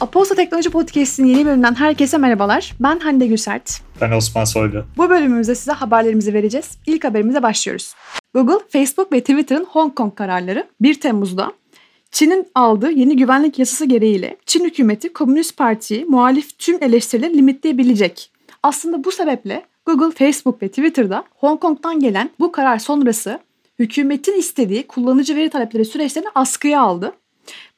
Aposta Teknoloji Podcast'in yeni bölümünden herkese merhabalar. Ben Hande Gülsert. Ben Osman Soylu. Bu bölümümüzde size haberlerimizi vereceğiz. İlk haberimize başlıyoruz. Google, Facebook ve Twitter'ın Hong Kong kararları 1 Temmuz'da Çin'in aldığı yeni güvenlik yasası gereğiyle Çin hükümeti Komünist Parti'yi muhalif tüm eleştirileri limitleyebilecek. Aslında bu sebeple Google, Facebook ve Twitter'da Hong Kong'dan gelen bu karar sonrası hükümetin istediği kullanıcı veri talepleri süreçlerini askıya aldı.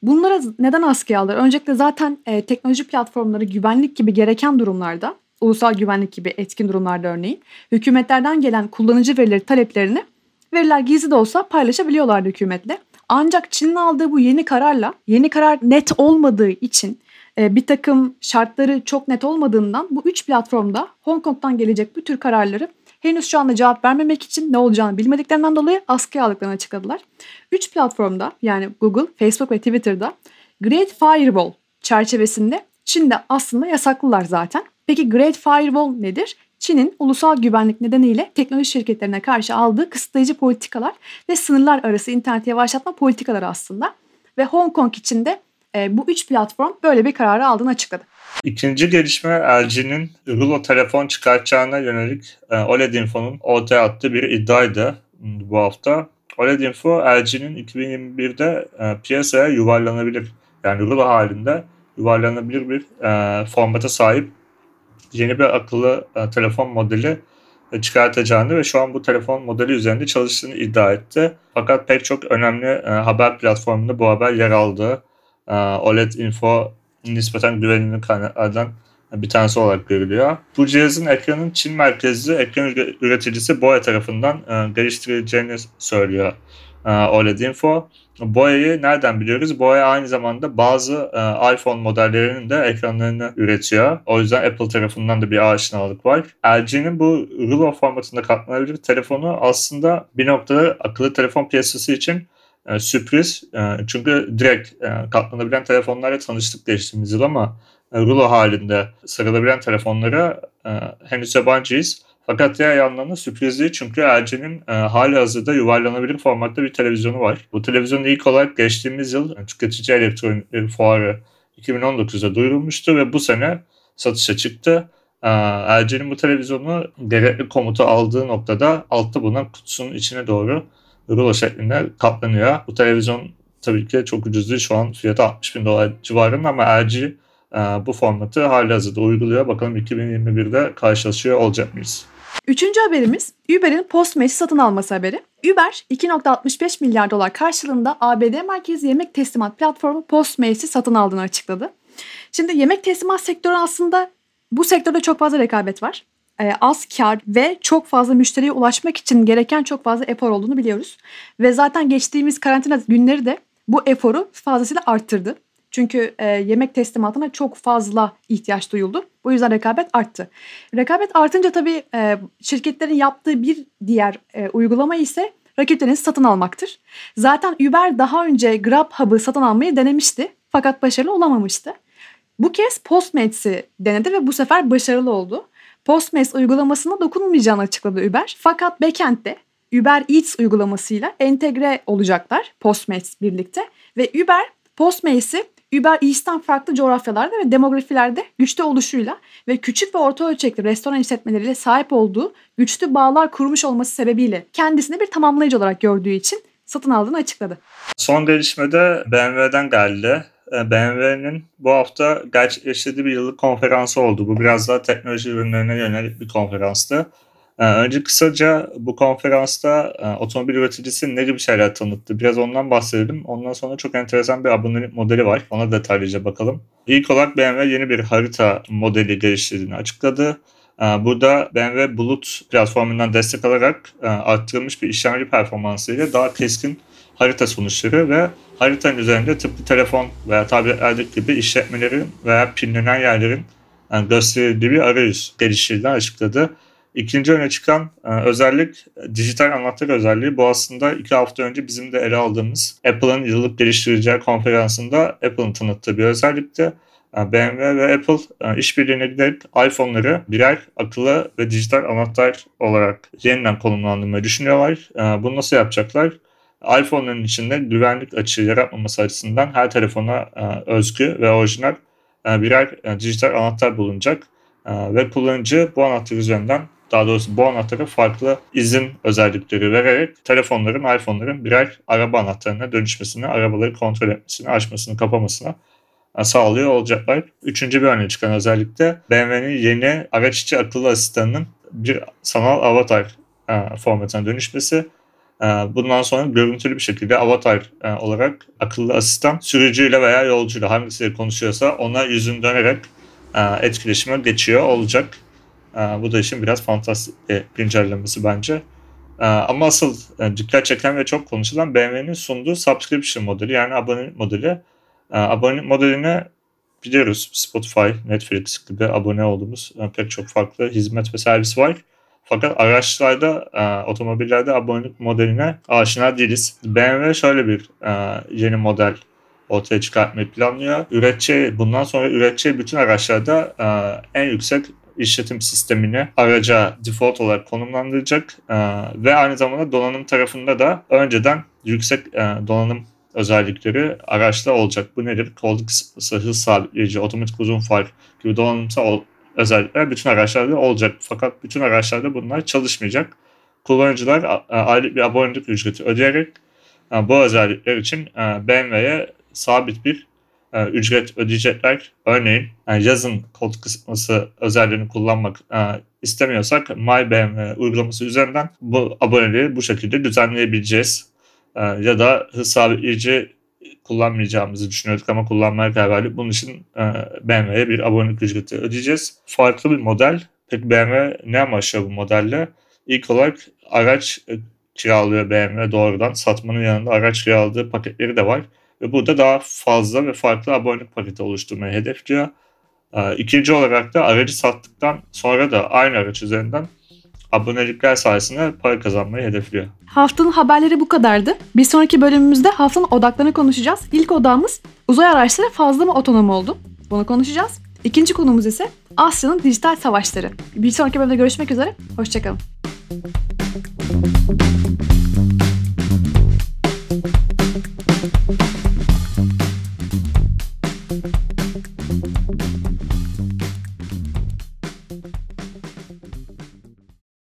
Bunlara neden askıya alır? Öncelikle zaten e, teknoloji platformları güvenlik gibi gereken durumlarda, ulusal güvenlik gibi etkin durumlarda örneğin, hükümetlerden gelen kullanıcı verileri taleplerini veriler gizli de olsa paylaşabiliyorlardı hükümetle. Ancak Çin'in aldığı bu yeni kararla, yeni karar net olmadığı için e, bir takım şartları çok net olmadığından bu üç platformda Hong Kong'dan gelecek bu tür kararları henüz şu anda cevap vermemek için ne olacağını bilmediklerinden dolayı askıya aldıklarını açıkladılar. Üç platformda yani Google, Facebook ve Twitter'da Great Firewall çerçevesinde Çin'de aslında yasaklılar zaten. Peki Great Firewall nedir? Çin'in ulusal güvenlik nedeniyle teknoloji şirketlerine karşı aldığı kısıtlayıcı politikalar ve sınırlar arası interneti yavaşlatma politikaları aslında. Ve Hong Kong için de e, bu üç platform böyle bir kararı aldığını açıkladı. İkinci gelişme LG'nin rulo telefon çıkartacağına yönelik e, OLED Info'nun ortaya attığı bir iddiaydı bu hafta. OLED Info LG'nin 2021'de e, piyasaya yuvarlanabilir yani rulo halinde yuvarlanabilir bir e, formata sahip yeni bir akıllı telefon modeli çıkartacağını ve şu an bu telefon modeli üzerinde çalıştığını iddia etti. Fakat pek çok önemli haber platformunda bu haber yer aldı. OLED Info nispeten güvenilir kaynaklardan bir tanesi olarak görülüyor. Bu cihazın ekranın Çin merkezli ekran üreticisi Boya tarafından e, geliştirileceğini söylüyor e, OLED Info. Boya'yı nereden biliyoruz? Boya aynı zamanda bazı e, iPhone modellerinin de ekranlarını üretiyor. O yüzden Apple tarafından da bir aşinalık var. LG'nin bu rulo formatında katlanabilir telefonu aslında bir noktada akıllı telefon piyasası için e, sürpriz. E, çünkü direkt e, katlanabilen telefonlarla tanıştık geçtiğimiz yıl ama e, rulo halinde sarılabilen telefonlara e, henüz yabancıyız. Fakat diğer yandan da sürpriz değil çünkü LG'nin e, hali hazırda yuvarlanabilir formatta bir televizyonu var. Bu televizyon ilk olarak geçtiğimiz yıl e, tüketici elektronikleri fuarı 2019'da duyurulmuştu ve bu sene satışa çıktı. E, LG'nin bu televizyonu gerekli komutu aldığı noktada altta bulunan kutusunun içine doğru rulo şeklinde katlanıyor. Bu televizyon tabii ki çok ucuz değil. Şu an fiyatı 60 bin dolar civarında ama LG e, bu formatı hali hazırda uyguluyor. Bakalım 2021'de karşılaşıyor olacak mıyız? Üçüncü haberimiz Uber'in Postmates satın alması haberi. Uber 2.65 milyar dolar karşılığında ABD merkezi yemek teslimat platformu Postmates'i satın aldığını açıkladı. Şimdi yemek teslimat sektörü aslında bu sektörde çok fazla rekabet var. Ee, az kar ve çok fazla müşteriye ulaşmak için gereken çok fazla efor olduğunu biliyoruz. Ve zaten geçtiğimiz karantina günleri de bu eforu fazlasıyla arttırdı. Çünkü e, yemek teslimatına çok fazla ihtiyaç duyuldu. Bu yüzden rekabet arttı. Rekabet artınca tabii e, şirketlerin yaptığı bir diğer e, uygulama ise rakiplerini satın almaktır. Zaten Uber daha önce GrabHub'ı satın almayı denemişti fakat başarılı olamamıştı. Bu kez Postmates'i denedi ve bu sefer başarılı oldu. Postmates uygulamasına dokunulmayacağını açıkladı Uber. Fakat backend'de Uber Eats uygulamasıyla entegre olacaklar Postmates birlikte ve Uber Postmates'i Uber Eats'ten farklı coğrafyalarda ve demografilerde güçlü oluşuyla ve küçük ve orta ölçekli restoran işletmeleriyle sahip olduğu güçlü bağlar kurmuş olması sebebiyle kendisini bir tamamlayıcı olarak gördüğü için satın aldığını açıkladı. Son gelişmede BMW'den geldi. E, BMW'nin bu hafta gerçekleştirdiği bir yıllık konferansı oldu. Bu biraz daha teknoloji ürünlerine yönelik bir konferanstı. Ee, önce kısaca bu konferansta e, otomobil üreticisi ne gibi şeyler tanıttı? Biraz ondan bahsedelim. Ondan sonra çok enteresan bir abonelik modeli var. Ona detaylıca bakalım. İlk olarak BMW yeni bir harita modeli geliştirdiğini açıkladı. Ee, burada BMW Bulut platformundan destek alarak e, arttırılmış bir işlemci performansıyla daha keskin harita sonuçları ve haritanın üzerinde tıpkı telefon veya tabletlerdeki gibi işletmelerin veya pinlenen yerlerin e, gösterildiği bir arayüz geliştirdiğini açıkladı. İkinci öne çıkan e, özellik dijital anahtar özelliği. Bu aslında iki hafta önce bizim de ele aldığımız Apple'ın yıllık geliştireceği konferansında Apple'ın tanıttığı bir özellikti. E, BMW ve Apple e, işbirliğine giderek iPhone'ları birer akıllı ve dijital anahtar olarak yeniden konumlandırmayı düşünüyorlar. Bunu nasıl yapacaklar? iPhone'ların içinde güvenlik açığı yaratmaması açısından her telefona özgü ve orijinal e, birer e, dijital anahtar bulunacak. E, ve kullanıcı bu anahtar üzerinden daha doğrusu bu anahtarı farklı izin özellikleri vererek telefonların, iPhone'ların birer araba anahtarına dönüşmesini, arabaları kontrol etmesini, açmasını, kapamasına e, sağlıyor olacaklar. Üçüncü bir öne çıkan özellik de BMW'nin yeni araç içi akıllı asistanının bir sanal avatar e, formatına dönüşmesi. E, bundan sonra görüntülü bir şekilde avatar e, olarak akıllı asistan sürücüyle veya yolcuyla hangisiyle konuşuyorsa ona yüzünü dönerek e, etkileşime geçiyor olacak. E, bu da işin biraz fantastik bir güncellemesi bence. Ama asıl dikkat çeken ve çok konuşulan BMW'nin sunduğu subscription modeli yani abonelik modeli. E, abonelik modeline biliyoruz Spotify, Netflix gibi abone olduğumuz pek çok farklı hizmet ve servis var. Fakat araçlarda, e, otomobillerde abonelik modeline aşina değiliz. BMW şöyle bir e, yeni model ortaya çıkartmayı planlıyor. Üretici, bundan sonra üretici bütün araçlarda e, en yüksek işletim sistemini araca default olarak konumlandıracak e, ve aynı zamanda donanım tarafında da önceden yüksek e, donanım özellikleri araçta olacak. Bu nedir? Koltuk ısısı, hız sabitleyici, otomatik uzun far gibi donanımsal özellikler bütün araçlarda olacak. Fakat bütün araçlarda bunlar çalışmayacak. Kullanıcılar aylık bir abonelik ücreti ödeyerek bu özellikler için BMW'ye sabit bir ücret ödeyecekler. Örneğin yazın koltuk ısıtması özelliğini kullanmak istemiyorsak My BMW uygulaması üzerinden bu aboneliği bu şekilde düzenleyebileceğiz. Ya da hız sabitleyici kullanmayacağımızı düşünüyorduk ama kullanmaya karar verdik. Bunun için BMW'ye bir abonelik ücreti ödeyeceğiz. Farklı bir model. Peki BMW ne amaçlıyor bu modelle? İlk olarak araç kiralıyor BMW doğrudan. Satmanın yanında araç kiraladığı paketleri de var. Ve burada daha fazla ve farklı abonelik paketi oluşturmayı hedefliyor. İkinci olarak da aracı sattıktan sonra da aynı araç üzerinden abonelikler sayesinde para kazanmayı hedefliyor. Haftanın haberleri bu kadardı. Bir sonraki bölümümüzde haftanın odaklarını konuşacağız. İlk odamız uzay araçları fazla mı otonom oldu? Bunu konuşacağız. İkinci konumuz ise Asya'nın dijital savaşları. Bir sonraki bölümde görüşmek üzere. Hoşçakalın.